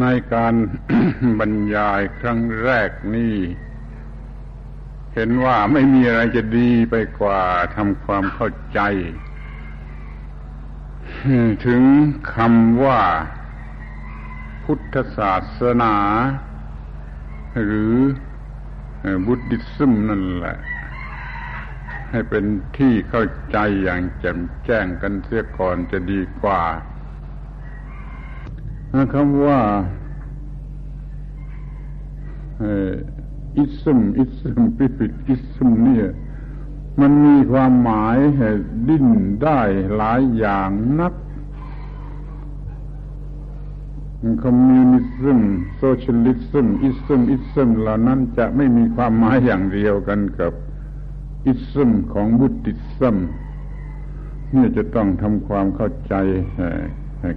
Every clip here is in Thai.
ในการบรรยายครั้งแรกนี้เห็นว่าไม่มีอะไรจะดีไปกว่าทำความเข้าใจ ถึงคำว่า พุทธศาสนา หรือบุตดิซึมนั่นแหละ ให้เป็นที่เข้าใจอย่างแจ่มแจ้งกันเสียก่อนจะดีกว่า คำว่าอิสมอิสมปิปิดอิสมเนี่ยมันมีความหมายดิ้นได้หลายอย่างนักคอมมิวนิสต์โซเชียลิสต์อิสมอิสมเหล่านั้นจะไม่มีความหมายอย่างเดียวกันกับอิสมของบุตติซึมนี่จะต้องทำความเข้าใจ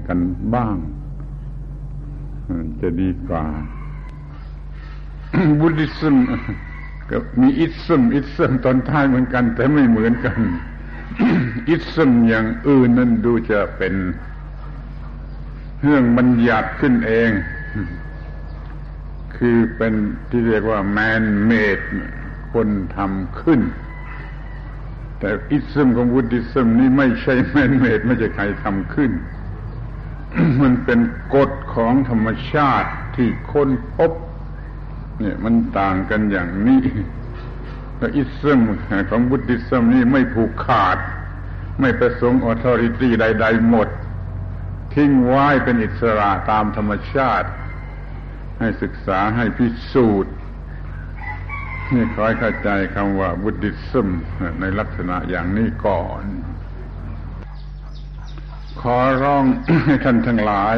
กันบ้าง จะดีกว่าบุติซึมก็มีอิสมอิสมตอนท้ายเหมือนกัน แต่ไม่เหมือนกัน อิสมอย่างอื่นนั้นดูจะเป็นเรื่องบัญญัติขึ้นเอง คือเป็นที่เรียกว่าแมนเมดคนทำขึ้น แต่ ism ของ Buddhism นี่ไม่ใช่ man-made ไม่ใช่ใครทำขึ้น มันเป็นกฎของธรรมชาติที่ค้นพบ เนี่ยมันต่างกันอย่างนี้แล้ว ism ของ Buddhism นี่ไม่ผูกขาด ไม่ประสงค์ authority ใด ๆ หมด ทิ้งไว้เป็นอิสระตามธรรมชาติ ให้ศึกษาให้พิสูจน์นี่คอยเข้าใจคำว่าบุติสมในลักษณะอย่างนี้ก่อน ขอร้องให้ท่านทั้งหลาย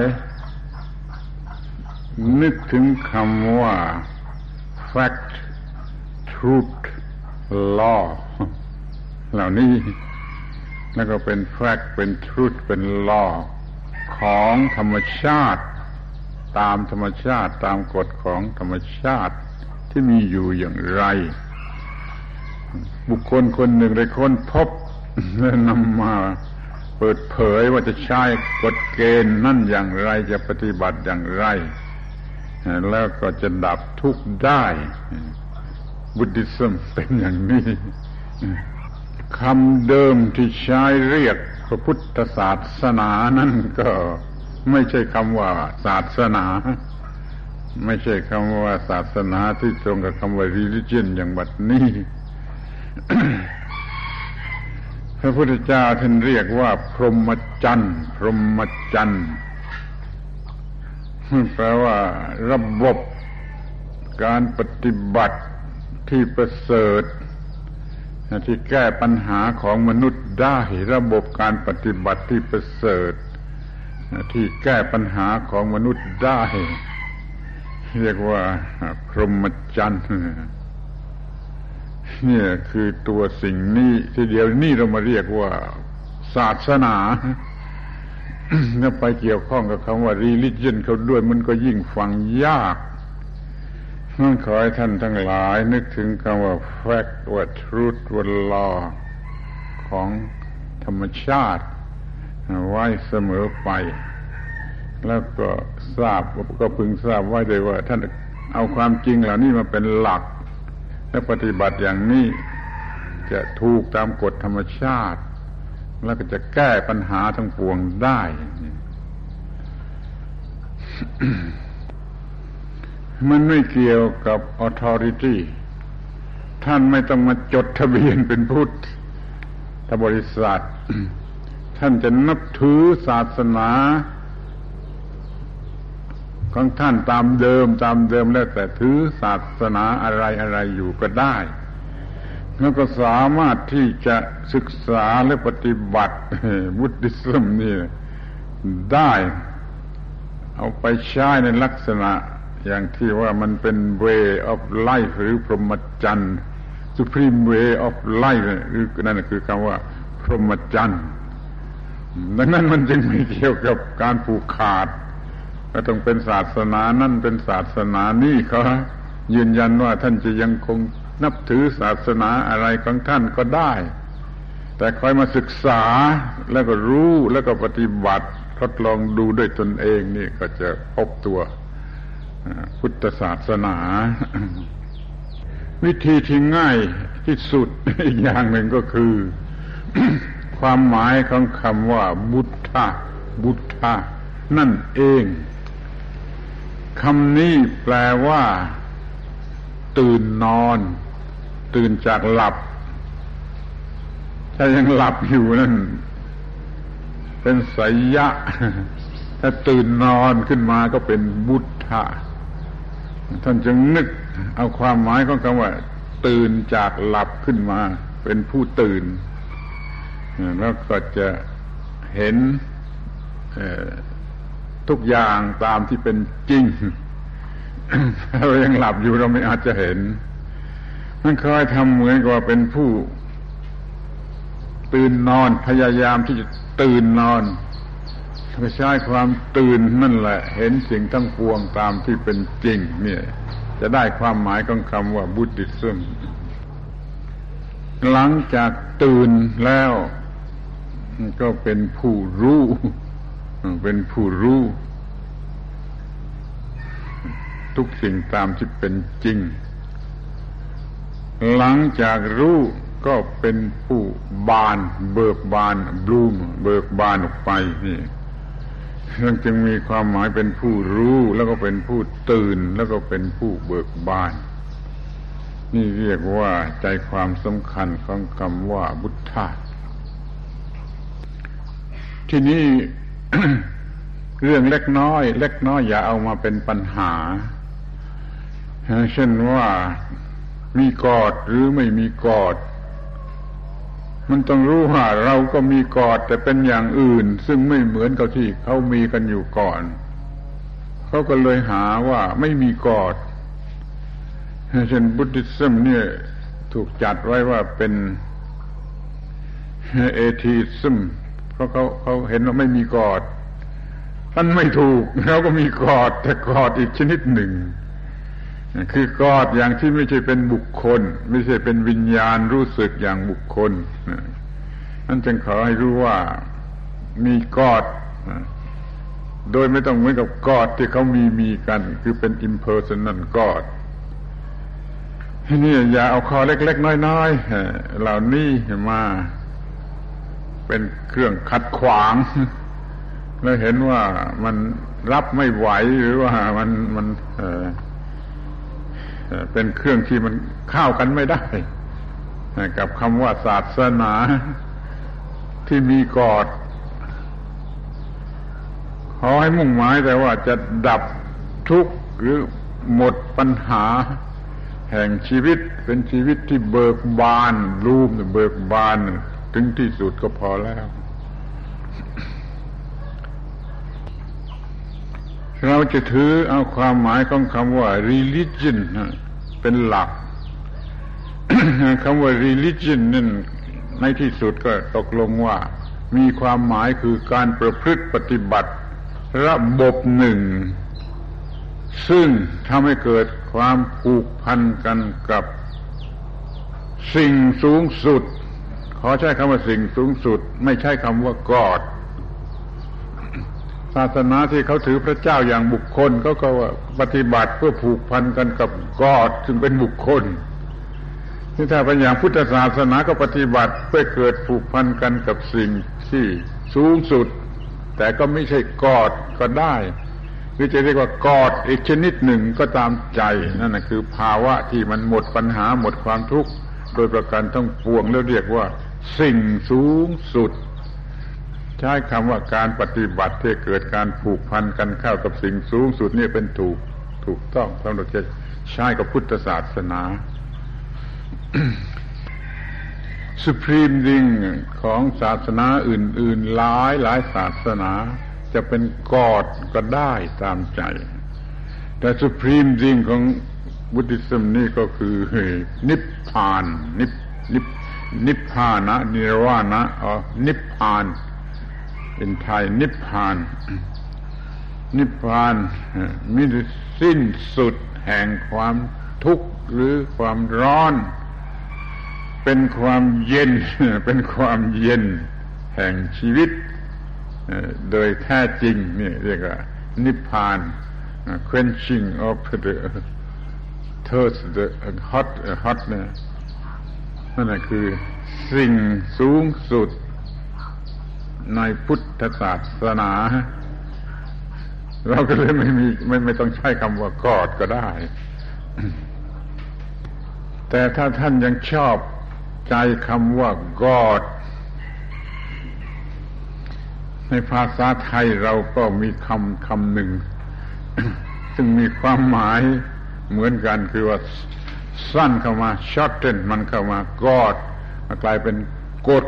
นึกถึงคำว่า fact truth law เหล่านี้ แล้วก็เป็น fact เป็น truth เป็น law ของธรรมชาติ ตามธรรมชาติตามกฎของธรรมชาติที่มีอยู่อย่างไร บุคคลคนหนึ่งได้ค้นพบและนำมา เปิดเผยว่าจะใช้กฎเกณฑ์นั่นอย่างไรจะปฏิบัติอย่างไร แล้วก็จะดับทุกข์ได้บุติสมเป็นอย่างนี้คำเดิมที่ใช้เรียกพระพุทธศาสนานั่นก็ไม่ใช่คำว่าศาสนา ไม่ใช่คำว่าศาสนาที่ตรงกับคำว่า religion อย่างบัดนี้ พระพุทธเจ้าท่านเรียกว่า พรหมจรรย์พรหมจรรย์แปลว่า ระบบการปฏิบัติที่ประเสริฐที่แก้ปัญหาของมนุษย์ได้ระบบการปฏิบัติที่ประเสริฐ ที่แก้ปัญหาของมนุษย์ได้ เรียกว่า พรหมจรรย์ นี่คือตัวสิ่งนี้ทีเดียวนี่เรามาเรียกว่าศาสนาถ้าไปเกี่ยวข้องกับคำว่า religion เขาด้วยมันก็ยิ่งฟังยากนั่นขอให้ท่านทั้งหลาย นึกถึงคำว่า fact ว่า truth ว่า law ของธรรมชาติ ไว้เสมอไป แล้วก็ทราบก็พึงทราบไว้เลยว่า ท่านเอาความจริงเหล่านี้มาเป็นหลัก และปฏิบัติอย่างนี้จะถูกตามกฎธรรมชาติ แล้วก็จะแก้ปัญหาทั้งปวงได้ มันไม่เกี่ยวกับ authority ท่านไม่ต้องมาจดทะเบียนเป็นพุทธบริษัท ท่านจะนับถือศาสนา ของท่านตามเดิมตามเดิมแล้วแต่ถือศาสนาอะไรอะไรอยู่ก็ได้ แล้วก็สามารถที่จะศึกษาและปฏิบัติบุติสมนี่ได้ เอาไปใช้ในลักษณะอย่างที่ว่ามันเป็น way of life หรือพรหมจรรย์ supreme way of life หรือนั่นคือคำว่า พรหมจรรย์ดังนั้นมันจึงไม่เกี่ยวกับการผูกขาด ต้องเป็นศาสนานั่นเป็นศาสนานี่เขายืนยันว่าท่านจะยังคงนับถือศาสนาอะไรของท่านก็ได้ แต่คอยมาศึกษาแล้วก็รู้แล้วก็ปฏิบัติทดลองดูด้วยตนเองนี่ก็จะพบตัวพุทธศาสนา วิธีที่ง่ายที่สุดอีกอย่างหนึ่งก็คือ ความหมายของคำว่า บุตธะบุตธะนั่นเอง คำนี้แปลว่า ตื่นนอน ตื่นจากหลับ ถ้ายังหลับอยู่นั่น เป็นสยะถ้าตื่นนอนขึ้นมาก็เป็นบุตธะท่านจึงนึก เอาความหมายของคำว่า ตื่นจากหลับขึ้นมา เป็นผู้ตื่น แล้วก็จะเห็น ทุกอย่างตามที่เป็นจริงเรายังหลับอยู่เราไม่อาจจะเห็น มันคอยทำเหมือนกับว่าเป็นผู้ ตื่นนอนพยายามที่จะตื่นนอนไปใช้ความตื่นนั่นแหละ เห็นสิ่งทั้งปวงตามที่เป็นจริง เนี่ย จะได้ความหมายของคำว่าบุติซึมหลังจากตื่นแล้ว ก็เป็นผู้รู้ เป็นผู้รู้ ทุกสิ่งตามที่เป็นจริง หลังจากรู้ก็เป็นผู้บาน เบิกบานบลูม เบิกบานออกไปนี่นั่นจึงมีความหมายเป็นผู้รู้แล้วก็เป็นผู้ตื่นแล้วก็เป็นผู้เบิกบาน นี่เรียกว่าใจความสำคัญของคำว่าบุตธาที่นี้ เรื่องเล็กน้อย เล็กน้อยอย่าเอามาเป็นปัญหา เช่นว่ามีกอดหรือไม่มีกอด มันต้องรู้ว่าเราก็มีกอดแต่เป็นอย่างอื่น ซึ่งไม่เหมือนกับที่เขามีกันอยู่ก่อน เขาก็เลยหาว่าไม่มีกอดเช่นบุติซึมเนี่ยถูกจัดไว้ว่าเป็นเอทีซึม ราะเขาเขาเห็นว่าไม่มีกอดท่านไม่ถูกเราก็มีกอดแต่กอดอีกชนิดหนึ่ง คือกอดอย่างที่ไม่ใช่เป็นบุคคล ไม่ใช่เป็นวิญญาณรู้สึกอย่างบุคคลนั่นจึงขอให้รู้ว่ามีกอด โดยไม่ต้องเหมือนกับกอดที่เขามีมีกัน คือเป็น impersonal กอดนี่อย่าเอาคอเล็ก ๆ น้อยๆเหล่านี้มา เป็นเครื่องขัดขวาง แล้วเห็นว่ามันรับไม่ไหวหรือว่ามันมันเเป็นเครื่องที่มันเข้ากันไม่ได้ กับคำว่าศาสนาที่มีกอดขอให้มุ่งหมายแต่ว่าจะดับทุกข์หรือหมดปัญหา แห่งชีวิตเป็นชีวิตที่เบิกบานรูมเบิกบาน ถึงที่สุดก็พอแล้ว เราจะถือเอาความหมายของคำว่า religion เป็นหลักคำว่า religion นั่นในที่สุดก็ตกลงว่า มีความหมายคือการประพฤติปฏิบัติ ระบบหนึ่ง ซึ่งทำให้เกิดความผูกพันกันกับ สิ่งสูงสุด ขอใช้คำว่าสิ่งสูงสุด ไม่ใช่คำว่ากอดศาสนาที่เขาถือพระเจ้าอย่างบุคคลเขาก็ว่าปฏิบัติเพื่อผูกพันกันกับกอดซึ่งเป็นบุคคลที่ถ้าเป็นอย่างพุทธศาสนาก็ปฏิบัติเพื่อเกิดผูกพันกันกับสิ่งที่สูงสุด แต่ก็ไม่ใช่กอดก็ได้ หรือจะเรียกว่ากอดอีกชนิดหนึ่งก็ตามใจนั่นคือภาวะที่มันหมดปัญหาหมดความทุกข์โดยประการทั้งปวงแล้วเรียกว่า สิ่งสูงสุด ใช้คำว่าการปฏิบัติที่เกิดการผูกพันกันเข้ากับสิ่งสูงสุดนี่เป็นถูกถูกต้องสำหรับจะใช้กับพุทธศาสนา สุพรีมดิงของศาสนาอื่น ๆ หลายหลายศาสนา จะเป็นกอดก็ได้ตามใจ แต่สุพรีมดิงของบุติสมนี่ก็คือนิพพานนิพนิพ นิพพานะ นิรวานะอ๋อนิพพานเป็นไทยนิพพาน นิพพานมิสิ้นสุดแห่งความทุกข์หรือความร้อน เป็นความเย็น เป็นความเย็นแห่งชีวิต โดยแท้จริงนี่เรียกว่านิพพาน quenching of the thirst the hot hot เนั่นแหละคือสิ่งสูงสุดในพุทธศาสนา เราก็เลยไม่มีไม่ไม่ต้องใช้คำว่ากอดก็ได้ แต่ถ้าท่านยังชอบใจคำว่ากอด ในภาษาไทยเราก็มีคำคำหนึ่ง ซึ่งมีความหมายเหมือนกันคือว่า สั้นเข้ามาช็อตเทนมันเข้ามากอดกลายเป็นกด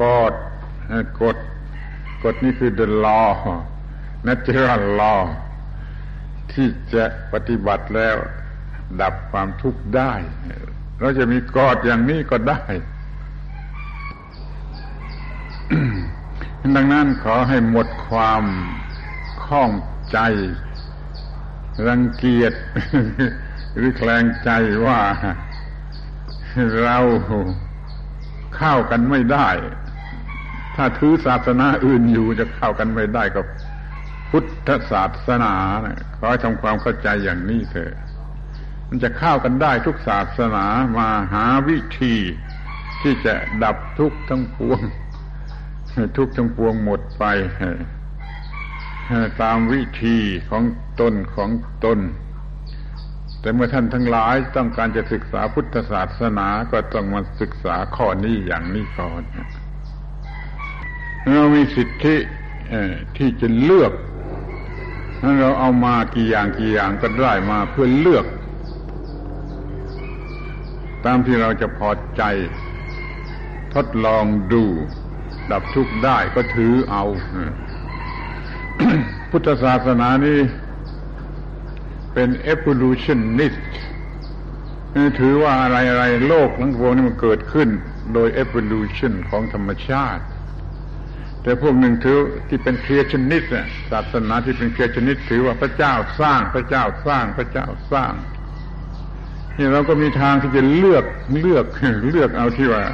กอดกฎกฎนี้คือ the law natural law ที่จะปฏิบัติแล้วดับความทุกข์ได้ เราจะมีกอดอย่างนี้ก็ได้ ดังนั้นขอให้หมดความข้องใจ รังเกียจ หรือแคลงใจว่าเราเข้ากันไม่ได้ ถ้าถือศาสนาอื่นอยู่จะเข้ากันไม่ได้กับพุทธศาสนาขอทำความเข้าใจอย่างนี้เถอะมันจะเข้ากันได้ทุกศาสนามาหาวิธี ที่จะดับทุกข์ทั้งปวง ทุกข์ทั้งปวงหมดไปตามวิธีของตนของตน แต่เมื่อท่านทั้งหลายต้องการจะศึกษาพุทธศาสนาก็ต้องมาศึกษาข้อนี้อย่างนี้ก่อนเรามีสิทธิที่จะเลือกนั้นเราเอามากี่อย่างกี่อย่างก็ได้มาเพื่อเลือก ตามที่เราจะพอใจ ทดลองดู ดับทุกข์ได้ก็ถือเอา พุทธศาสนานี้ เป็น evolutionist ถือว่าอะไรอะไรโลกทั้งปวงนี้มันเกิดขึ้น โดย evolution ของธรรมชาติ แต่พวกหนึ่งถือที่เป็นเคลียชนิดศาสนาที่เป็นเคลียชนิดถือว่าพระเจ้าสร้างพระเจ้าสร้างพระเจ้าสร้างนี่เราก็มีทางที่จะเลือกเลือกเลือกเอาที่ว่า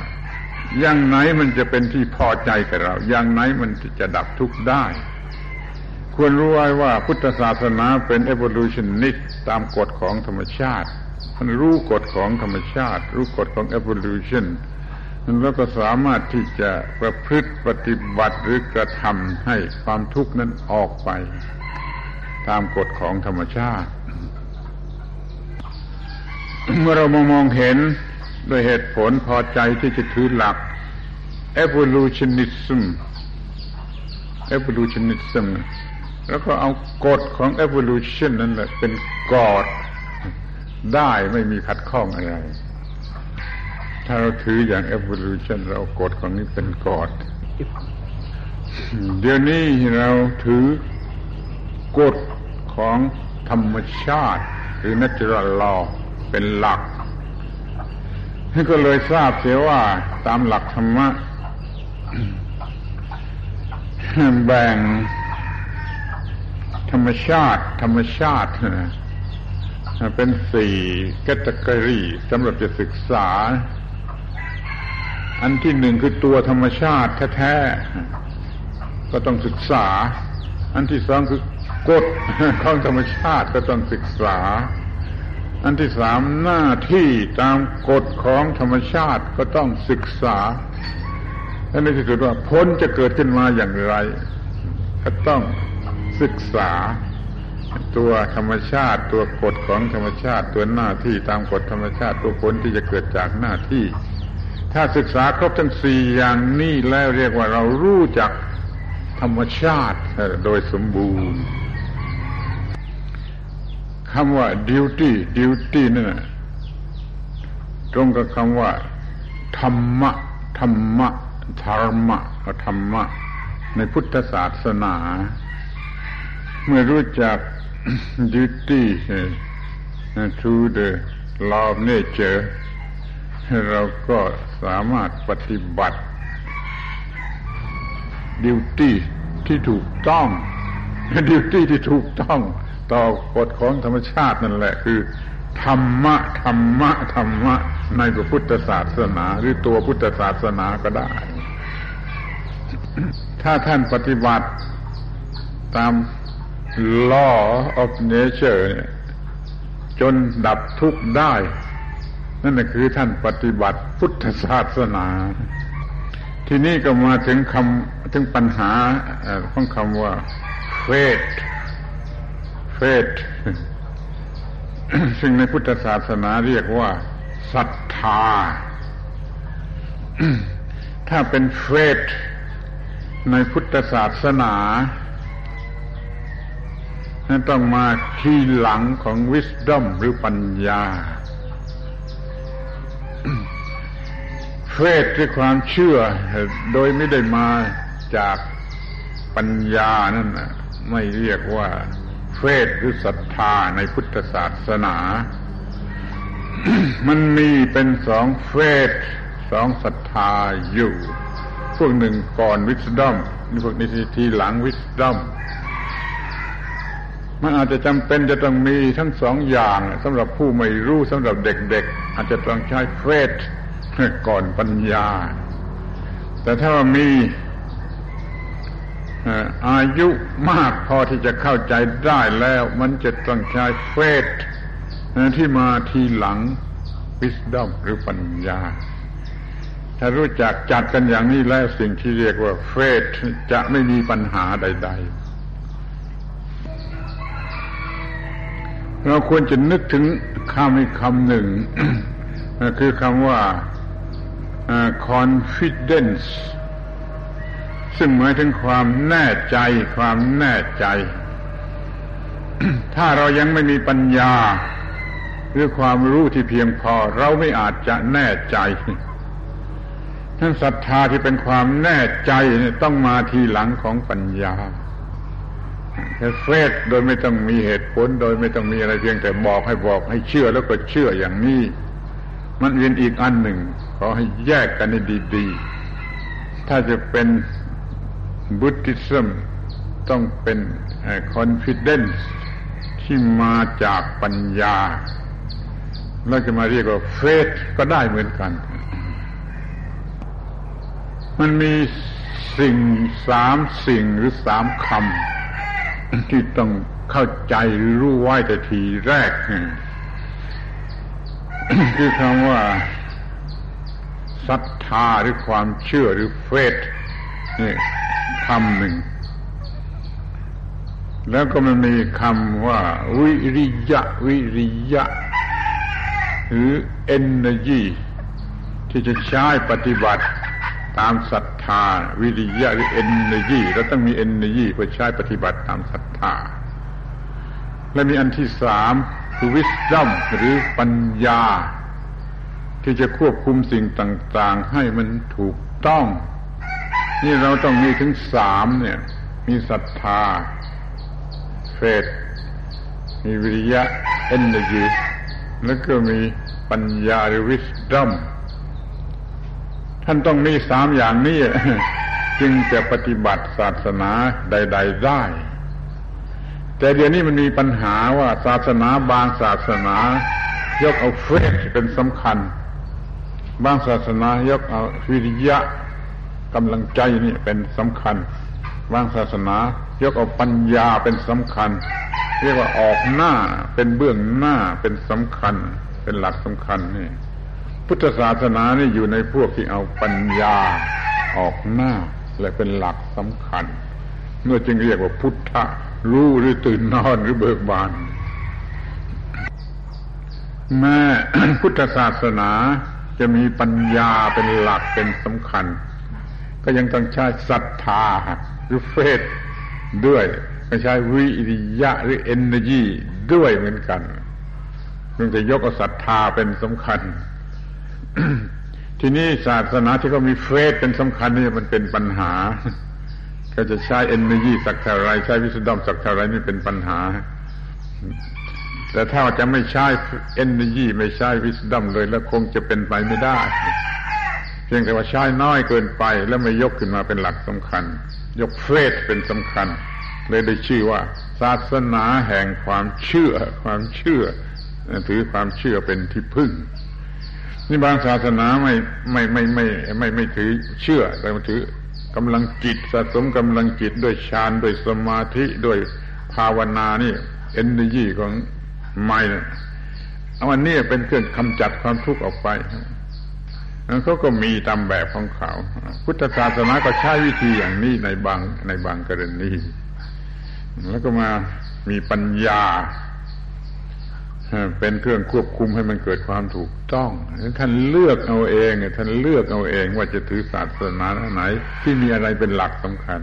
อย่างไหนมันจะเป็นที่พอใจกับเรา อย่างไหนมันจะดับทุกข์ได้ ควรรู้ไว้ว่าพุทธศาสนาเป็น evolutionist ตามกฎของธรรมชาติ มันรู้กฎของธรรมชาติ รู้กฎของ evolution แล้วก็สามารถที่จะประพฤติปฏิบัติหรือกระทำให้ความทุกข์นั้นออกไป ตามกฎของธรรมชาติ เมื่อเรามองมองเห็นด้วยเหตุผลพอใจที่จะถือหลัก evolutionism evolutionism แล้วก็เอากฎของ evolution นั่นแหละเป็นกอดได้ไม่มีขัดข้องอะไร ถ้าเราถืออย่าง evolution เรากฎของนี้เป็นกฎเดี๋ยวนี้เราถือกฎของธรรมชาติ หรือ natural law เป็นหลักก็เลยทราบเสียว่าตามหลักธรรมะแบ่ง ธรรมชาติ ธรรมชาติเป็นสี่แคตกรีสำหรับจะศึกษา อันที่หนึ่งคือตัวธรรมชาติแท้ๆก็ต้องศึกษา อันที่สองคือกฎของธรรมชาติก็ต้องศึกษา อันที่สามหน้าที่ตามกฎของธรรมชาติก็ต้องศึกษาและในที่สุดว่าพ้นจะเกิดขึ้นมาอย่างไร ก็ต้อง ศึกษา ตัวธรรมชาติ ตัวกฎของธรรมชาติ ตัวหน้าที่ตามกฎธรรมชาติตัวผลที่จะเกิดจากหน้าที่ ถ้าศึกษาครบทั้งสี่อย่างนี้แล้วเรียกว่าเรารู้จักธรรมชาติโดยสมบูรณ์คำว่า duty duty นั่นตรงกับคำว่า ธรรมะ ธรรมะ ธรรมะธรรมะ ในพุทธศาสนา เมื่อรู้จัก duty to the law of nature เราก็สามารถปฏิบัติดิวตี้ที่ถูกต้องดิวตี้ที่ถูกต้อง ต่อกฎของธรรมชาตินั่นแหละคือ ธรรมะ ธรรมะ ธรรมะ ในพุทธศาสนา หรือตัวพุทธศาสนาก็ได้ ถ้าท่านปฏิบัติตาม law of nature จนดับทุกข์ได้ นั่นคือท่านปฏิบัติพุทธศาสนา ที่นี่ก็มาถึงคำถึงปัญหาของคำว่า faith faith ซึ่งในพุทธศาสนาเรียกว่าศรัทธา ถ้าเป็นเฟสในพุทธศาสนา นั่นต้องมาทีหลังของวิสดอมหรือปัญญาเฟสคือความเชื่อ โดยไม่ได้มาจากปัญญานั่นไม่เรียกว่าเฟสหรือศรัทธาในพุทธศาสนา มันมีเป็นสองเฟสสองศรัทธาอยู่ พวกหนึ่งก่อนวิสดอมนี่พวกนี้ทีหลังวิสดอม มันอาจจะจำเป็นจะต้องมีทั้งสองอย่างสำหรับผู้ไม่รู้สำหรับเด็กๆ อาจจะต้องใช้เฟสก่อนปัญญา แต่ถ้ามีอายุมากพอที่จะเข้าใจได้แล้ว มันจะต้องใช้เฟสที่มาทีหลังวิสดอมหรือปัญญา ถ้ารู้จักจัดกันอย่างนี้แล้วสิ่งที่เรียกว่าเฟสจะไม่มีปัญหาใด ๆ เราควรจะนึกถึงคำอีกคำหนึ่ง คือคำว่า confidence ซึ่งหมายถึงความแน่ใจ ความแน่ใจ ถ้าเรายังไม่มีปัญญา หรือความรู้ที่เพียงพอ เราไม่อาจจะแน่ใจท่านศรัทธาที่เป็นความแน่ใจต้องมาทีหลังของปัญญา เฟสโดยไม่ต้องมีเหตุผล โดยไม่ต้องมีอะไรเพียงแต่บอกให้บอกให้เชื่อแล้วก็เชื่ออย่างนี้ มันเรียนอีกอันหนึ่ง ขอให้แยกกันให้ดีๆ ถ้าจะเป็น Buddhism ต้องเป็น confidence ที่มาจากปัญญา แล้วจะมาเรียกว่า faith ก็ได้เหมือนกัน มันมีสิ่งสามสิ่งหรือสามคำ ที่ต้องเข้าใจหรือรู้ไว้แต่ทีแรกคือคำว่าศรัทธาหรือความเชื่อหรือเฟสนี่คำหนึ่ง แล้วก็มันมีคำว่า วิริยะ วิริยะ หรือ energy ที่จะใช้ปฏิบัติ ตามศรัทธา วิริยะหรือ energy แล้วต้องมี energy เพื่อใช้ปฏิบัติตามศรัทธา และมีอันที่สามคือ wisdom หรือปัญญา ที่จะควบคุมสิ่งต่าง ๆ ให้มันถูกต้อง นี่เราต้องมีถึงสามเนี่ย มีศรัทธาเฟสมีวิริยะเอนเนอร์จีแล้วก็มีปัญญาหรือวิสดอม ท่านต้องมีสามอย่างนี้จึงจะปฏิบัติศาสนาใด ๆได้ แต่เดี๋ยวนี้มันมีปัญหาว่าศาสนาบางศาสนา ยกเอาเฟสเป็นสำคัญ บางศาสนายกเอาวิริยะกำลังใจนี่เป็นสำคัญ บางศาสนายกเอาปัญญาเป็นสำคัญ เรียกว่าออกหน้าเป็นเบื้องหน้าเป็นสำคัญ เป็นหลักสำคัญนี่ พุทธศาสนานี่อยู่ในพวกที่เอาปัญญาออกหน้า และเป็นหลักสำคัญ เมื่อจึงเรียกว่าพุทธะรู้หรือตื่นนอนหรือเบิกบาน แม่พุทธศาสนาจะมีปัญญาเป็นหลักเป็นสำคัญ ก็ยังต้องใช้ศรัทธาหรือเฟสด้วยไม่ใช้วิริยะหรือเอเนจีด้วยเหมือนกันเพียงแต่ยกศรัทธาเป็นสำคัญ ทีนี้ศาสนาที่เขามี faith เป็นสำคัญนี่มันเป็นปัญหาเขาจะใช้ energy สักเท่าไรใช้ wisdom สักเท่าไรนี่เป็นปัญหา แต่ถ้าจะไม่ใช้ energy ไม่ใช้ wisdom เลย แล้วคงจะเป็นไปไม่ได้ เพียงแต่ว่าใช้น้อยเกินไป แล้วไม่ยกขึ้นมาเป็นหลักสำคัญ ยก faith เป็นสำคัญ เลยได้ชื่อว่า ศาสนาแห่งความเชื่อ ความเชื่อ ถือความเชื่อเป็นที่พึ่ง นี่บางศาสนาไม่ไม่ไม่ไม่ไม่ไม่ถือเชื่อแต่มาถือกำลังจิตสะสมกำลังจิตด้วยฌานด้วยสมาธิด้วยภาวนานี่เอนเนอร์จีของไม่นะเอาอันนี้เป็นเครื่องกำจัดความทุกข์ออกไปเขาก็มีตามแบบของเขา พุทธศาสนาก็ใช้วิธีอย่างนี้ในบางในบางกรณีแล้วก็มามีปัญญา เป็นเครื่องควบคุมให้มันเกิดความถูกต้อง ท่านเลือกเอาเองท่านเลือกเอาเองว่าจะถือศาสนาไหน ที่มีอะไรเป็นหลักสำคัญ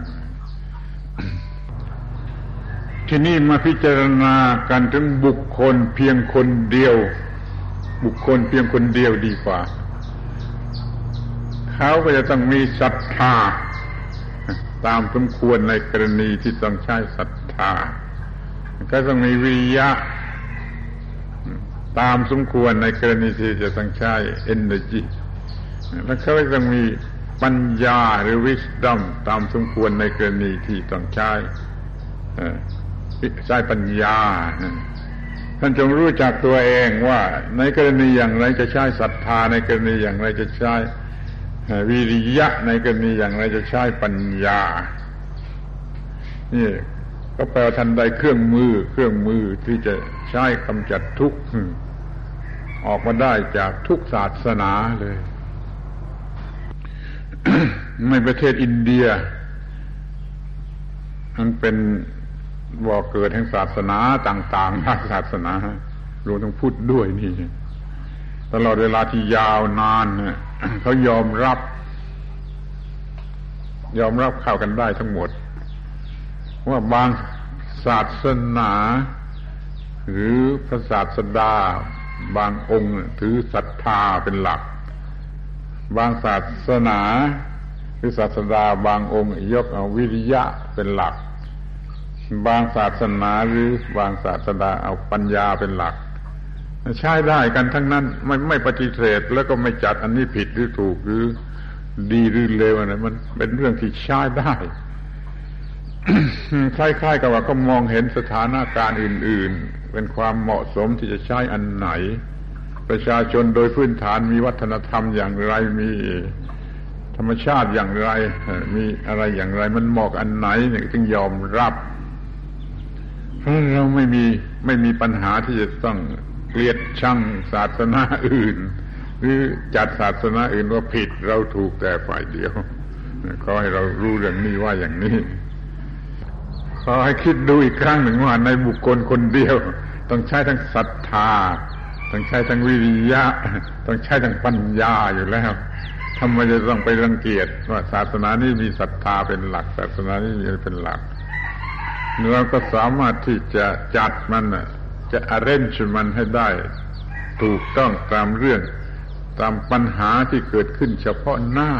ที่นี่มาพิจารณากันถึงบุคคลเพียงคนเดียว บุคคลเพียงคนเดียวดีกว่า เขาก็จะต้องมีศรัทธา ตามสมควรในกรณีที่ต้องใช้ศรัทธา ก็ต้องมีวิริยะ ตามสมควรในกรณีที่จะต้องใช้ energy แล้วเขาต้องมีปัญญาหรือ wisdom ตามสมควรในกรณีที่ต้องใช้ใช้ปัญญา ท่านจงรู้จักตัวเองว่า ในกรณีอย่างไรจะใช้ศรัทธา ในกรณีอย่างไรจะใช้วิริยะในกรณีอย่างไรจะใช้ปัญญา นี่ ก็แปลว่าท่านได้เครื่องมือ เครื่องมือที่จะใช้กำจัดทุกข์ออกมาได้จากทุกศาสนาเลย ในประเทศอินเดียมันเป็นบ่อเกิดแห่งศาสนาต่างๆหลายศาสนารวมทั้งพุทธด้วยนี่ตลอดเวลาที่ยาวนานเขายอมรับ ยอมรับเข้ากันได้ทั้งหมด ว่าบางศาสนา หรือพระศาสดา บางองค์ถือศรัทธาเป็นหลัก บางศาสนาหรือศาสดาบางองค์ยกเอาวิริยะเป็นหลัก บางศาสนาหรือบางศาสดาเอาปัญญาเป็นหลัก ใช้ได้กันทั้งนั้นไม่ไม่ปฏิเสธแล้วก็ไม่จัดอันนี้ผิดหรือถูกหรือดีหรือเลวอะไรมันเป็นเรื่องที่ใช้ได้ คล้ายๆ กับว่าก็มองเห็นสถานการณ์อื่น ๆ เป็นความเหมาะสมที่จะใช้อันไหน ประชาชนโดยพื้นฐานมีวัฒนธรรมอย่างไรมีธรรมชาติอย่างไร มีอะไรอย่างไร มันเหมาะอันไหนเนี่ยจึงยอมรับเพราะเราไม่มีไม่มีปัญหาที่จะต้องเกลียดชังศาสนาอื่น หรือจัดศาสนาอื่นว่าผิดเราถูกแต่ฝ่ายเดียวขอให้เรารู้เรื่องนี้ว่าอย่างนี้ ขอให้คิดดูอีกครั้งหนึ่งว่าในบุคคลคนเดียว ต้องใช้ทั้งศรัทธา ต้องใช้ทั้งวิริยะ ต้องใช้ทั้งปัญญาอยู่แล้วทำไมจะต้องไปรังเกียจว่าศาสนานี้มีศรัทธาเป็นหลัก ศาสนานี้มีเป็นหลักเราก็สามารถที่จะจัดมันจะ arrange มันให้ได้ ถูกต้องตามเรื่องตามปัญหาที่เกิดขึ้นเฉพาะหน้า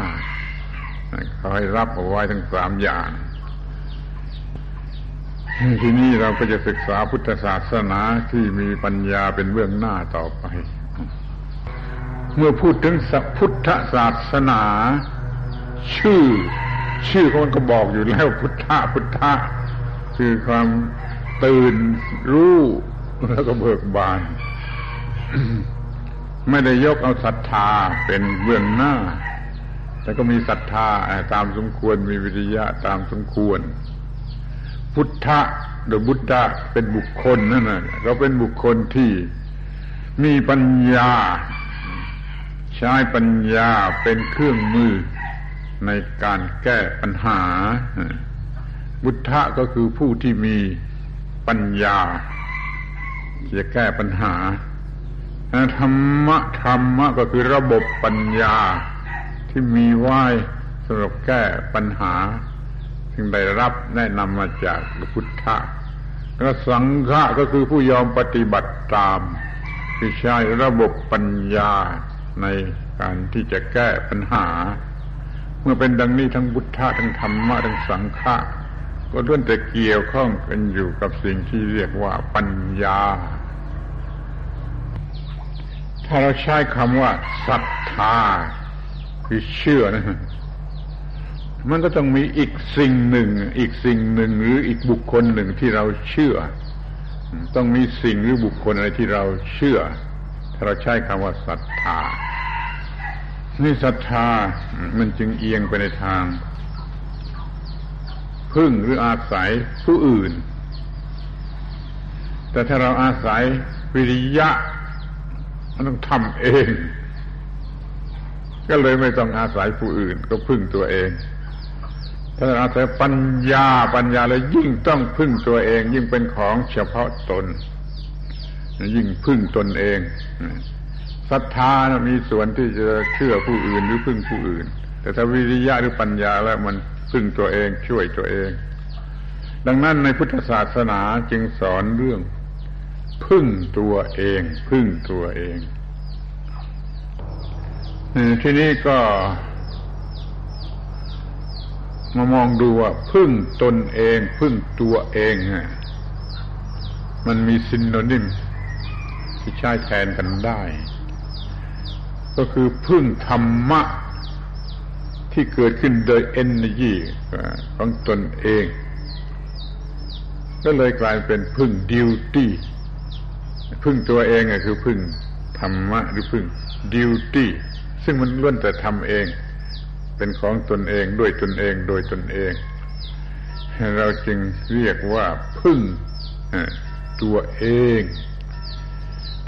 ขอให้รับเอาไว้ทั้งสามอย่าง ทีนี้เราก็จะศึกษาพุทธศาสนาที่มีปัญญาเป็นเบื้องหน้าต่อไป เมื่อพูดถึงพุทธศาสนา ชื่อ ชื่อคนก็บอกอยู่แล้วพุทธะพุทธะคือความตื่นรู้แล้วก็เบิกบาน ไม่ได้ยกเอาศรัทธาเป็นเบื้องหน้า แต่ก็มีศรัทธาตามสมควรมีวิทยะตามสมควร พุทธะหรือบุตธะเป็นบุคคลนั่นนะเราเป็นบุคคลที่มีปัญญา ใช้ปัญญาเป็นเครื่องมือในการแก้ปัญหา บุตธะก็คือผู้ที่มีปัญญา จะแก้ปัญหาธรรมะธรรมะก็คือระบบปัญญาที่มีไว้สำหรับแก้ปัญหา จึงได้รับแนะนำมาจากพุทธะแล้วสังฆะก็คือผู้ยอมปฏิบัติตาม คือใช้ระบบปัญญาในการที่จะแก้ปัญหา เมื่อเป็นดังนี้ทั้งพุทธะทั้งธรรมะทั้งสังฆะก็ล้วนแต่เกี่ยวข้องกันอยู่กับสิ่งที่เรียกว่าปัญญา ถ้าเราใช้คำว่าศรัทธาคือเชื่อนะ มันก็ต้องมีอีกสิ่งหนึ่ง อีกสิ่งหนึ่งหรืออีกบุคคลหนึ่งที่เราเชื่อ ต้องมีสิ่งหรือบุคคลอะไรที่เราเชื่อ ถ้าเราใช้คำว่าศรัทธานี่ศรัทธามันจึงเอียงไปในทาง พึ่งหรืออาศัยผู้อื่น แต่ถ้าเราอาศัยวิริยะมันต้องทำเอง ก็เลยไม่ต้องอาศัยผู้อื่น ก็พึ่งตัวเอง ถ้าราอาศัยปัญญาปัญญาแล้วยิ่งต้องพึ่งตัวเอง ยิ่งเป็นของเฉพาะตน ยิ่งพึ่งตนเองศรัทธามีส่วนที่จะเชื่อผู้อื่นหรือพึ่งผู้อื่น แต่ถ้าวิริยะหรือปัญญาแล้วมันพึ่งตัวเองช่วยตัวเอง ดังนั้นในพุทธศาสนาจึงสอนเรื่อง พึ่งตัวเอง พึ่งตัวเองทีนี้ก็ มามองดูว่าพึ่งตนเอง พึ่งตัวเองมันมีซินโนนิมที่ใช้แทนกันได้ ก็คือพึ่งธรรมะที่เกิดขึ้นโดยเอเนจีของตนเอง ก็เลยกลายเป็นพึ่งดิวตี้พึ่งตัวเองก็คือพึ่งธรรมะหรือพึ่งดิวตี้ซึ่งมันล้วนแต่ทำเอง เป็นของตนเองด้วยตนเองโดยตนเอง เราจึงเรียกว่าพึ่งตัวเอง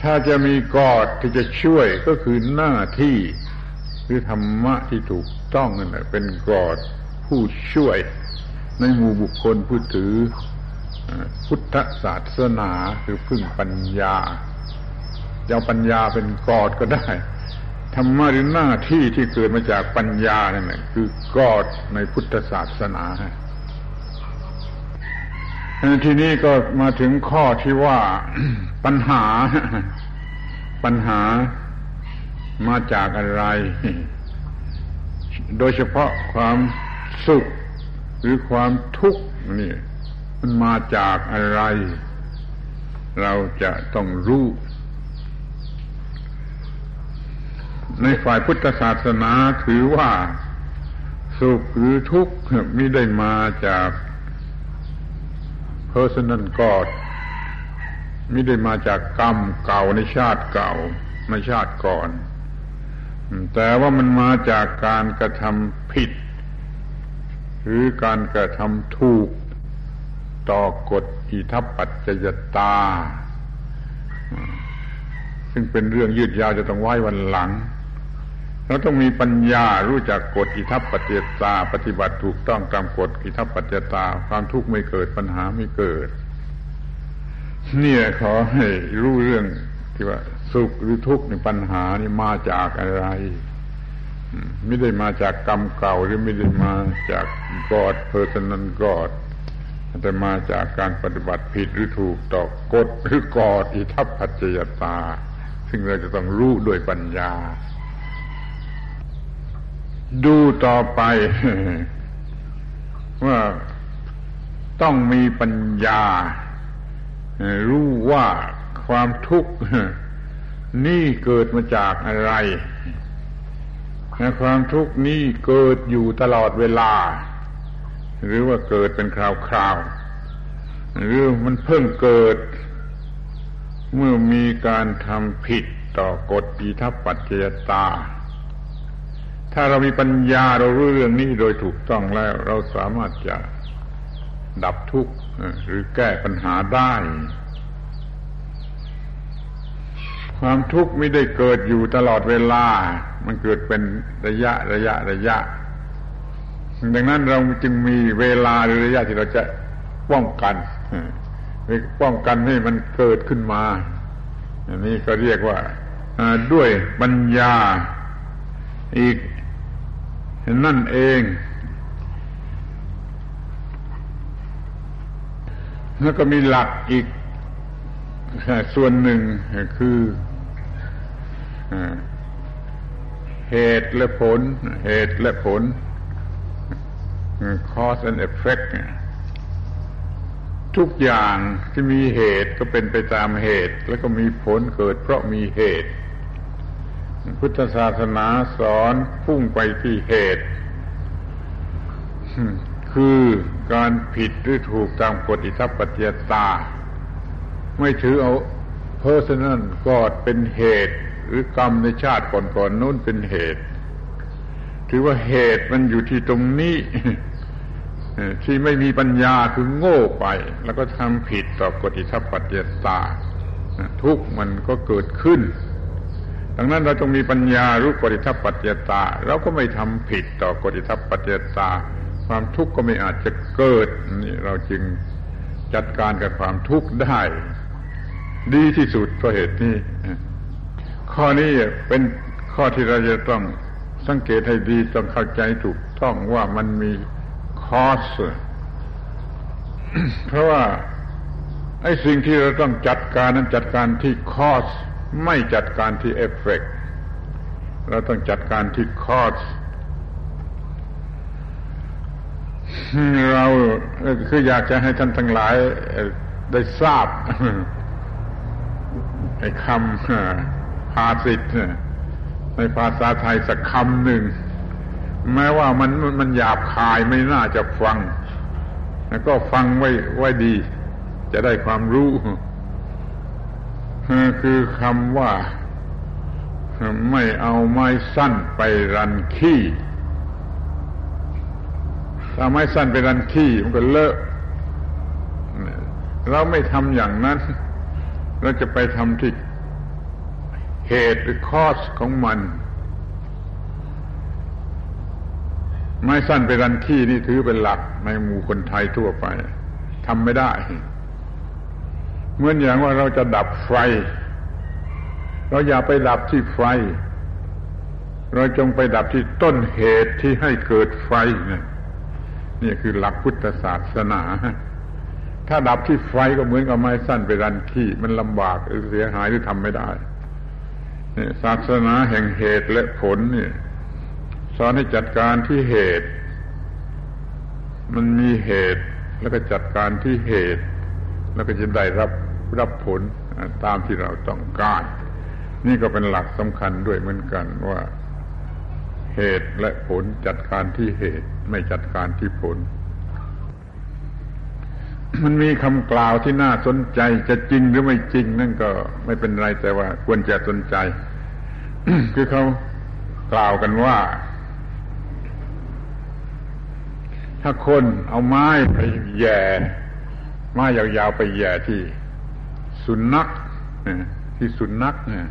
ถ้าจะมีกอดที่จะช่วยก็คือหน้าที่หรือธรรมะที่ถูกต้องนั่นแหละเป็นกอดผู้ช่วย ในหมู่บุคคลผู้ถือพุทธศาสนาคือพึ่งปัญญาจะเอาปัญญาเป็นกอดก็ได้ ธรรมะหรือหน้าที่ที่เกิดมาจากปัญญานั่นแหละคือกอดในพุทธศาสนาทีนี้ก็มาถึงข้อที่ว่าปัญหา ปัญหามาจากอะไร โดยเฉพาะความสุขหรือความทุกข์นี่มันมาจากอะไร เราจะต้องรู้ ในฝ่ายพุทธศาสนาถือว่าสุขหรือทุกข์ไม่ได้มาจาก personal God ไม่ได้มาจากกรรมเก่าในชาติเก่าในชาติก่อน แต่ว่ามันมาจากการกระทำผิด หรือการกระทำถูก ต่อกฎอิทัปปัจจยตา ซึ่งเป็นเรื่องยืดยาวจะต้องไว้วันหลัง เราต้องมีปัญญารู้จักกฎอิทัปปัจจยตาปฏิบัติถูกต้องตามกฎอิทัปปัจจยตาความทุกข์ไม่เกิดปัญหาไม่เกิด เนี่ยขอให้รู้เรื่องที่ว่า สุขหรือทุกข์ในปัญหานี่มาจากอะไร ไม่ได้มาจากกรรมเก่าหรือไม่ได้มาจาก God personal God แต่มาจากการปฏิบัติผิดหรือถูกต่อกฎหรือ God อิทัปปัจจยตา ซึ่งเราจะต้องรู้ด้วยปัญญา ดูต่อไป ว่าต้องมีปัญญา รู้ว่าความทุกข์นี่เกิดมาจากอะไรความทุกข์นี้เกิดอยู่ตลอดเวลา หรือว่าเกิดเป็นคราวๆหรือมันเพิ่งเกิด เมื่อมีการทำผิดต่อกฎปีทัปปัจเจตา ถ้าเรามีปัญญาเรารู้เรื่องนี้โดยถูกต้องแล้ว เราสามารถจะดับทุกข์หรือแก้ปัญหาได้ ความทุกข์ไม่ได้เกิดอยู่ตลอดเวลา มันเกิดเป็นระยะระยะระยะ ดังนั้นเราจึงมีเวลาหรือระยะที่เราจะป้องกันป้องกันให้มันเกิดขึ้นมา อันนี้ก็เรียกว่าด้วยปัญญาอีก นั่นเองแล้วก็มีหลักอีกส่วนหนึ่งคือเหตุและผล เหตุและผล cause and effect ทุกอย่างที่มีเหตุก็เป็นไปตามเหตุ แล้วก็มีผลเกิดเพราะมีเหตุ พุทธศาสนาสอนพุ่งไปที่เหตุ คือการผิดหรือถูกตามกฎอิทัปปัจจยตา ไม่ถือเอา personal ก็เป็นเหตุ หรือกรรมในชาติก่อนๆนนู้นเป็นเหตุ ถือว่าเหตุมันอยู่ที่ตรงนี้ที่ไม่มีปัญญาคือโง่ไป แล้วก็ทำผิดต่อกฎิทัปปัจเจตา ทุกมันก็เกิดขึ้น ดังนั้นเราต้องมีปัญญารู้กฎิทัปปัจเจตา เราก็ไม่ทำผิดต่อกฎิทัปปัจเจตา ความทุกข์ก็ไม่อาจจะเกิดนี่เราจึงจัดการกับความทุกข์ได้ ดีที่สุดเพราะเหตุนี้ ข้อนี้เป็นข้อที่เราจะต้องสังเกตให้ดีต้องเข้าใจถูกต้องว่ามันมีคอสเพราะว่าไอ้สิ่งที่เราต้องจัดการนั้นจัดการที่คอส ไม่จัดการที่เอฟเฟกเราต้องจัดการที่คอสเราคืออยากจะให้ท่านทั้งหลายได้ทราบไอ้คำภาษิตในภาษาไทยสักคำหนึ่ง แม้ว่ามันมันหยาบคายไม่น่าจะฟัง แล้วก็ฟังไว้ไว้ดี จะได้ความรู้ คือคำว่า ไม่เอาไม้สั้นไปรันขี้ถ้าไม้สั้นไปรันขี้มันก็เลอะเราไม่ทำอย่างนั้น เราจะไปทำที่เหตุหรือคอสของมัน ไม้สั้นไปรันขี้นี่ถือเป็นหลักในหมู่คนไทยทั่วไปทำไม่ได้ เหมือนอย่างว่าเราจะดับไฟ เราอย่าไปดับที่ไฟ เราจงไปดับที่ต้นเหตุที่ให้เกิดไฟนี่นี่คือหลักพุทธศาสนา ถ้าดับที่ไฟก็เหมือนกับไม้สั้นไปรันขี้มันลำบากหรือเสียหายหรือทำไม่ได้นี่ศาสนาแห่งเหตุและผลนี่สอนให้จัดการที่เหตุ มันมีเหตุแล้วก็จัดการที่เหตุ แล้วก็จะได้รับ รับผลตามที่เราต้องการ นี่ก็เป็นหลักสำคัญด้วยเหมือนกันว่า เหตุและผลจัดการที่เหตุไม่จัดการที่ผล มันมีคำกล่าวที่น่าสนใจจะจริงหรือไม่จริง นั่นก็ไม่เป็นไรแต่ว่าควรจะสนใจ คือเขากล่าวกันว่า ถ้าคนเอาไม้ไปแย่ไม้ยาวๆไปแย่ที่ สุนัขที่สุนัขเนี่ย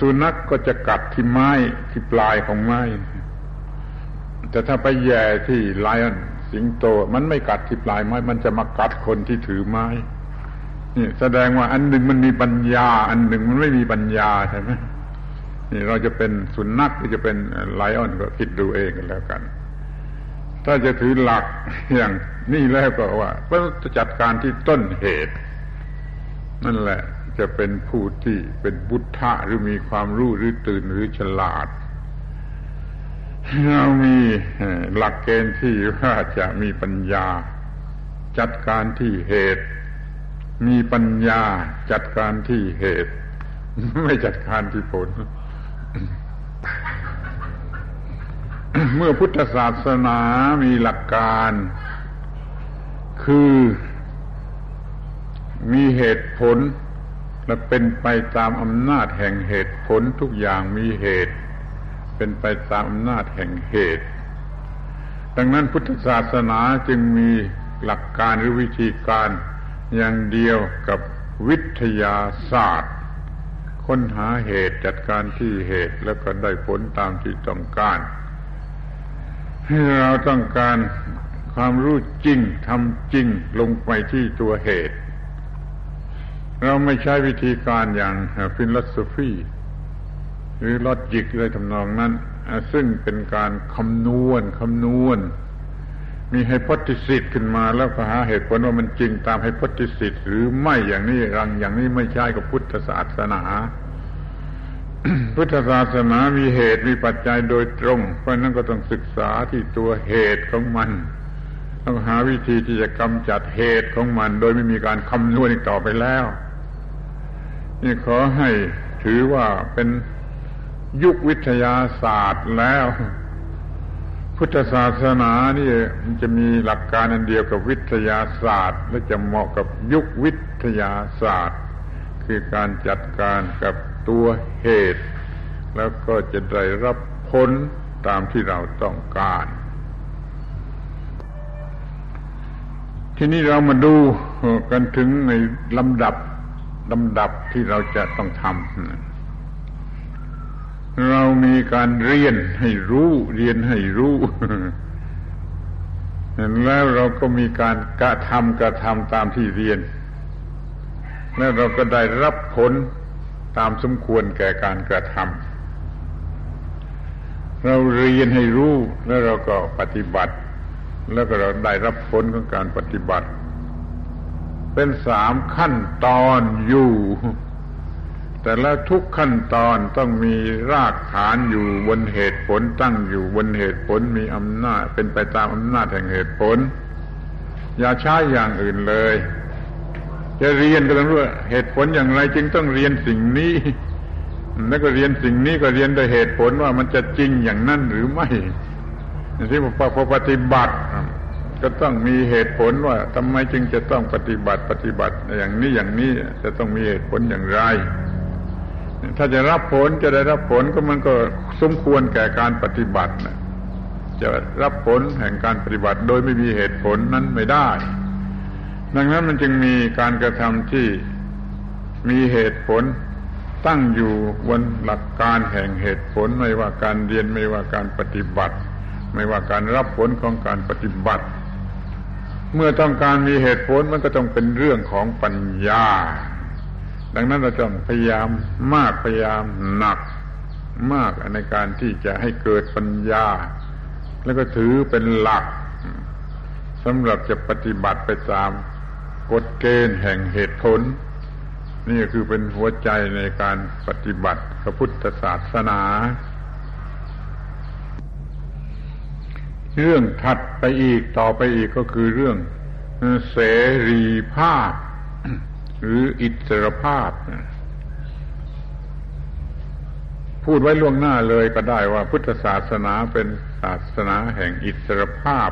สุนัขกก็จะกัดที่ไม้ที่ปลายของไม้ แต่ถ้าไปแย่ที่ไลออนสิงโต มันไม่กัดที่ปลายไม้ มันจะมากัดคนที่ถือไม้นี่แสดงว่าอันหนึ่งมันมีปัญญา อันหนึ่งมันไม่มีปัญญาใช่ไหมนี่เราจะเป็นสุนัขหรือจะเป็นไลออนก็คิดดูเองกันแล้วกัน ถ้าจะถือหลักอย่างนี่แล้วก็ว่าต้องจัดการที่ต้นเหตุ นั่นแหละ จะเป็นผู้ที่เป็นบุตรหรือมีความรู้หรือตื่นหรือฉลาดเรามีหลักเกณฑ์ที่ว่าจะมีปัญญา จัดการที่เหตุ มีปัญญาจัดการที่เหตุ ไม่จัดการที่ผล เมื่อพุทธศาสนามีหลักการ คือ มีเหตุผล และเป็นไปตามอำนาจแห่งเหตุผลทุกอย่างมีเหตุ เป็นไปตามอำนาจแห่งเหตุ ดังนั้นพุทธศาสนาจึงมีหลักการหรือวิธีการอย่างเดียวกับวิทยาศาสตร์ ค้นหาเหตุจัดการที่เหตุแล้วก็ได้ผลตามที่ต้องการ ให้เราต้องการความรู้จริงทำจริงลงไปที่ตัวเหตุ เราไม่ใช้วิธีการอย่างphilosophy หรือ logic อะไรทำนองนั้น ซึ่งเป็นการคำนวณคำนวณ มี hypothesis ขึ้นมาแล้วก็หาเหตุผลว่ามันจริงตาม hypothesis หรือไม่อย่างนี้รังอย่างนี้ไม่ใช่กับพุทธศาสนา พุทธศาสนามีเหตุมีปัจจัยโดยตรง เพราะนั้นก็ต้องศึกษาที่ตัวเหตุของมันต้องหาวิธีที่จะกำจัดเหตุของมัน โดยไม่มีการคำนวณอีกต่อไปแล้ว นี่ขอให้ถือว่าเป็นยุควิทยาศาสตร์แล้ว พุทธศาสนานี่มันจะมีหลักการอันเดียวกับวิทยาศาสตร์ และจะเหมาะกับยุควิทยาศาสตร์ คือการจัดการกับตัวเหตุ แล้วก็จะได้รับผลตามที่เราต้องการ ทีนี้เรามาดูกันถึงในลำดับ ลำดับที่เราจะต้องทำเรามีการเรียนให้รู้ เรียนให้รู้แล้วเราก็มีการกระทำกระทำตามที่เรียน แล้วเราก็ได้รับผลตามสมควรแก่การกระทำเราเรียนให้รู้แล้วเราก็ปฏิบัติ แล้วก็เราได้รับผลของการปฏิบัติ เป็นสามขั้นตอนอยู่ แต่แล้วทุกขั้นตอนต้องมีรากฐานอยู่บนเหตุผลตั้งอยู่บนเหตุผลมีอำนาจเป็นไปตามอำนาจแห่งเหตุผล อย่าใช้อย่างอื่นเลย จะเรียนก็ต้องรู้เหตุผลอย่างไรจึงต้องเรียนสิ่งนี้แล้วก็เรียนสิ่งนี้ก็เรียนโดยเหตุผลว่ามันจะจริงอย่างนั้นหรือไม่ที่พอปฏิบัติ ก็ต้องมีเหตุผลว่าทำไมจึงจะต้องปฏิบัติปฏิบัติอย่างนี้อย่างนี้จะต้องมีเหตุผลอย่างไร ถ้าจะรับผลจะได้รับผลก็มันก็สมควรแก่การปฏิบัตินะจะรับผลแห่งการปฏิบัติโดยไม่มีเหตุผลนั้นไม่ได้ ดังนั้นมันจึงมีการกระทำที่มีเหตุผลตั้งอยู่บนหลักการแห่งเหตุผลไม่ว่าการเรียนไม่ว่าการปฏิบัติ ไม่ว่าการรับผลของการปฏิบัติ เมื่อต้องการมีเหตุผลมันก็ต้องเป็นเรื่องของปัญญา ดังนั้นเราต้องพยายามมากพยายามหนักมากในการที่จะให้เกิดปัญญา แล้วก็ถือเป็นหลักสำหรับจะปฏิบัติไปตามกฎเกณฑ์แห่งเหตุผล นี่คือเป็นหัวใจในการปฏิบัติพระพุทธศาสนา เรื่องถัดไปอีกต่อไปอีกก็คือเรื่องเสรีภาพ หรืออิสรภาพ พูดไว้ล่วงหน้าเลยก็ได้ว่าพุทธศาสนาเป็นศาสนาแห่งอิสรภาพ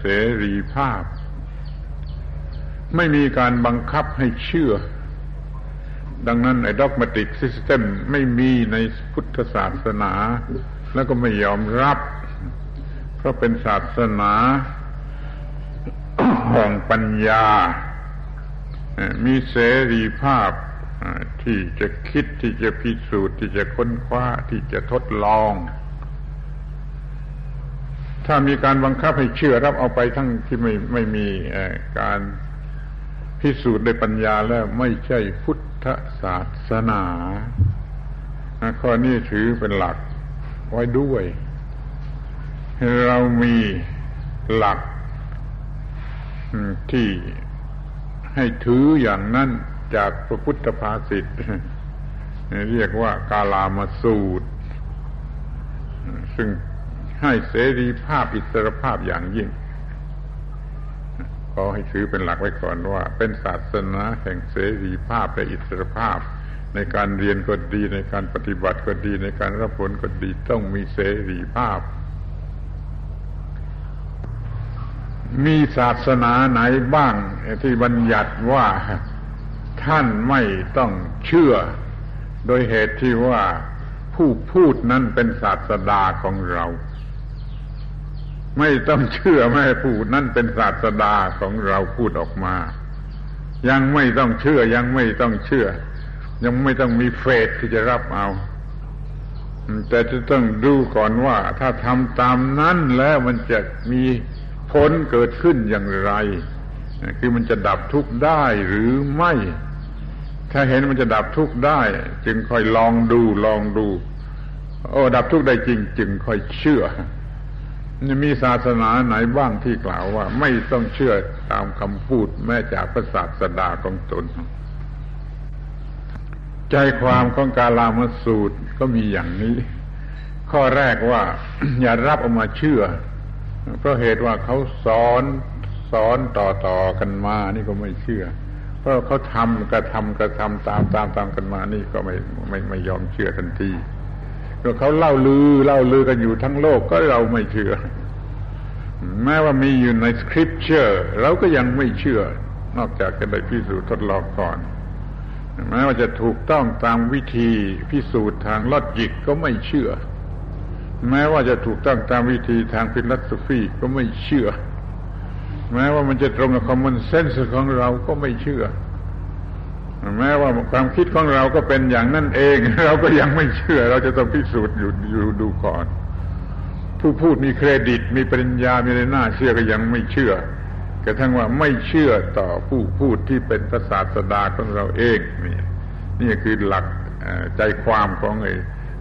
เสรีภาพ ไม่มีการบังคับให้เชื่อ ดังนั้นไอ้ด็อกมาติกซิสเต็มไม่มีในพุทธศาสนา แล้วก็ไม่ยอมรับ เพราะเป็นศาสนาแห่งปัญญา มีเสรีภาพที่จะคิดที่จะพิสูจน์ที่จะค้นคว้าที่จะทดลอง ถ้ามีการบังคับให้เชื่อรับเอาไปทั้งที่ไม่ไม่มีการพิสูจน์ด้วยปัญญาแล้วไม่ใช่พุทธศาสนาข้อนี้ถือเป็นหลักไว้ด้วย เรามีหลักที่ให้ถืออย่างนั้นจากพระพุทธภาษิตเรียกว่ากาลามาสูตร ซึ่งให้เสรีภาพอิสรภาพอย่างยิ่งขอให้ถือเป็นหลักไว้ก่อนว่า เป็นศาสนาแห่งเสรีภาพและอิสรภาพ ในการเรียนก็ดีในการปฏิบัติก็ดีในการรับผลก็ดีต้องมีเสรีภาพ มีศาสนาไหนบ้างที่บัญญัติว่าท่านไม่ต้องเชื่อ โดยเหตุที่ว่าผู้พูดนั้นเป็นศาสดาของเรา ไม่ต้องเชื่อแม่ผู้นั่นเป็นศาสดาของเราพูดออกมา ยังไม่ต้องเชื่อยังไม่ต้องเชื่อ ยังไม่ต้องมีเฟสที่จะรับเอา แต่จะต้องดูก่อนว่า ถ้าทำตามนั้นแล้วมันจะมี ผลเกิดขึ้นอย่างไร คือมันจะดับทุกข์ได้หรือไม่ ถ้าเห็นมันจะดับทุกข์ได้ จึงค่อยลองดูลองดู โอ้ดับทุกข์ได้จริง จึงค่อยเชื่อมีศาสนาไหนบ้างที่กล่าวว่า ไม่ต้องเชื่อตามคำพูดแม้จากพระศาสดาของตน ใจความของกาลามสูตรก็มีอย่างนี้ ข้อแรกว่าอย่ารับเอามาเชื่อ เพราะเหตุว่าเขาสอนสอนต่อต่อกันมา นี่ก็ไม่เชื่อ เพราะเขาทำกระทำกระทำตามตามตามกันมา นี่ก็ไม่ไม่ไม่ยอมเชื่อทันทีเขาเล่าลือเล่าลือกันอยู่ทั้งโลกก็เราไม่เชื่อ แม้ว่ามีอยู่ในสคริปเชอร์เราก็ยังไม่เชื่อ นอกจากจะได้พิสูจน์ทดลองก่อนแม้ว่าจะถูกต้องตามวิธีพิสูจน์ทางลอจิกก็ไม่เชื่อ แม้ว่าจะถูกต้องตามวิธีทาง philosophy ก็ไม่เชื่อ แม้ว่ามันจะตรงกับ common sense ของเราก็ไม่เชื่อ แม้ว่าความคิดของเราก็เป็นอย่างนั่นเอง เราก็ยังไม่เชื่อ เราจะต้องพิสูจน์อยู่อยู่ดูก่อน ผู้พูดมีเครดิต มีปริญญามีอะไรน่าเชื่อก็ยังไม่เชื่อกระทั่งว่าไม่เชื่อต่อผู้พูดที่เป็นพระศาสดาของเราเองนี่นี่คือหลักใจความของไอ้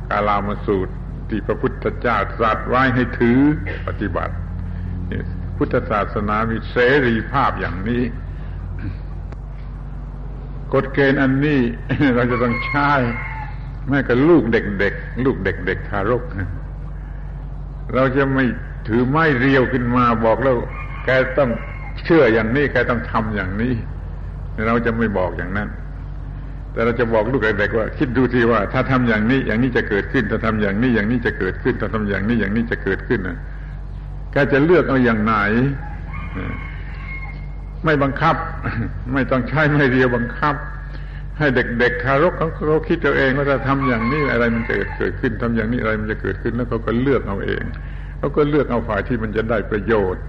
กาลามสูตร ที่พระพุทธเจ้าตรัสไว้ให้ถือปฏิบัติพุทธศาสนามีเสรีภาพอย่างนี้กฎเกณฑ์อันนี้ เราจะต้องใช้แม้กับลูกเด็กๆลูกเด็กๆทารก เราจะไม่ถือไม้เรียวขึ้นมาบอกแล้ว แกต้องเชื่ออย่างนี้ แกต้องทำอย่างนี้ เราจะไม่บอกอย่างนั้น แต่เราจะบอกลูกเด็กๆว่า คิดดูทีว่า ถ้าทำอย่างนี้อย่างนี้จะเกิดขึ้น ถ้าทำอย่างนี้อย่างนี้จะเกิดขึ้น ถ้าทำอย่างนี้อย่างนี้จะเกิดขึ้นนะแกจะเลือกเอาอย่างไหน ไม่บังคับ ไม่ต้องใช้ไม่เรียวบังคับ ให้เด็กๆทารกเขาเขาคิดเอาเองว่าจะทำอย่างนี้อะไรมันจะเกิดขึ้นทำอย่างนี้อะไรมันจะเกิดขึ้นแล้วเขาก็เลือกเอาเองเขาก็เลือกเอาฝ่ายที่มันจะได้ประโยชน์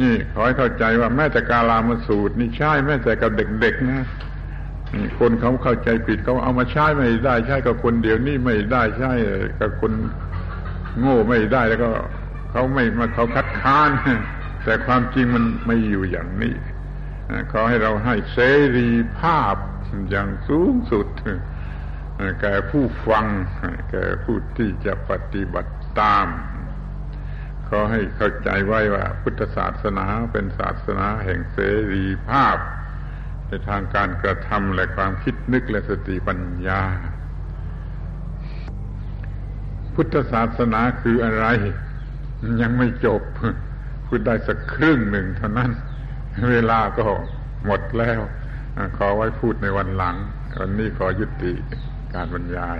นี่ขอให้เข้าใจว่าแม้แต่กาลามสูตร นี่ใช่แม้แต่กับเด็กๆนะ คนเขาเข้าใจผิดเขาเอามาใช้ไม่ได้ใช้กับคนเดียวนี่ไม่ได้ใช่กับคนโง่ไม่ได้แล้วก็เขาไม่มาเขาคัดค้าน แต่ความจริงมันไม่อยู่อย่างนี้ขอให้เราให้เสรีภาพอย่างสูงสุดแก่ผู้ฟังแก่ผู้ที่จะปฏิบัติตามขอให้เข้าใจไว้ว่าพุทธศาสนาเป็นศาสนาแห่งเสรีภาพ ในทางการกระทำและความคิดนึกและสติปัญญา พุทธศาสนาคืออะไร ยังไม่จบ พูดได้สักครึ่งหนึ่งเท่านั้น เวลาก็หมดแล้ว ขอไว้พูดในวันหลัง วันนี้ขอยุติการบรรยาย